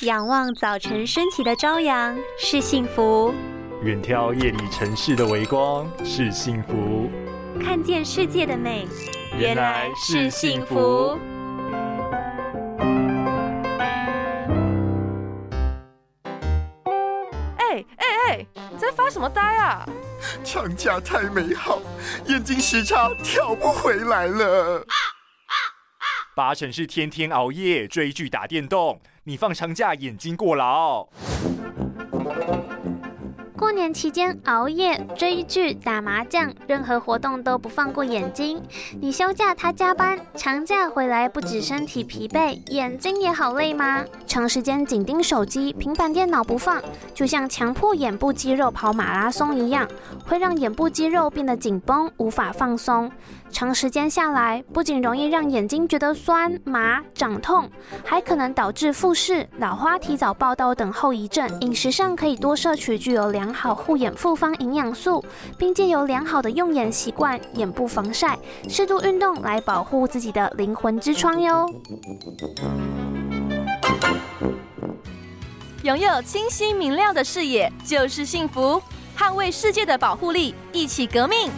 仰望早晨升起的朝阳是幸福，远眺夜里城市的微光是幸福，看见世界的美原来是幸福。哎哎哎，你在发什么呆啊？长假太美好，眼睛时差调不回来了。八成是天天熬夜追剧打电动，你放长假眼睛过劳。过年期间熬夜追剧打麻将，任何活动都不放过眼睛。你休假他加班，长假回来不止身体疲惫，眼睛也好累吗？长时间紧盯手机、平板电脑不放，就像强迫眼部肌肉跑马拉松一样，会让眼部肌肉变得紧绷，无法放松。长时间下来，不仅容易让眼睛觉得酸麻、长痛，还可能导致复视、老花提早报道等后遗症。饮食上可以多摄取具有良好护眼复方营养素，并借由良好的用眼习惯、眼部防晒、适度运动来保护自己的灵魂之窗哟。拥有清晰明亮的视野就是幸福，捍卫世界的保护力，一起革命。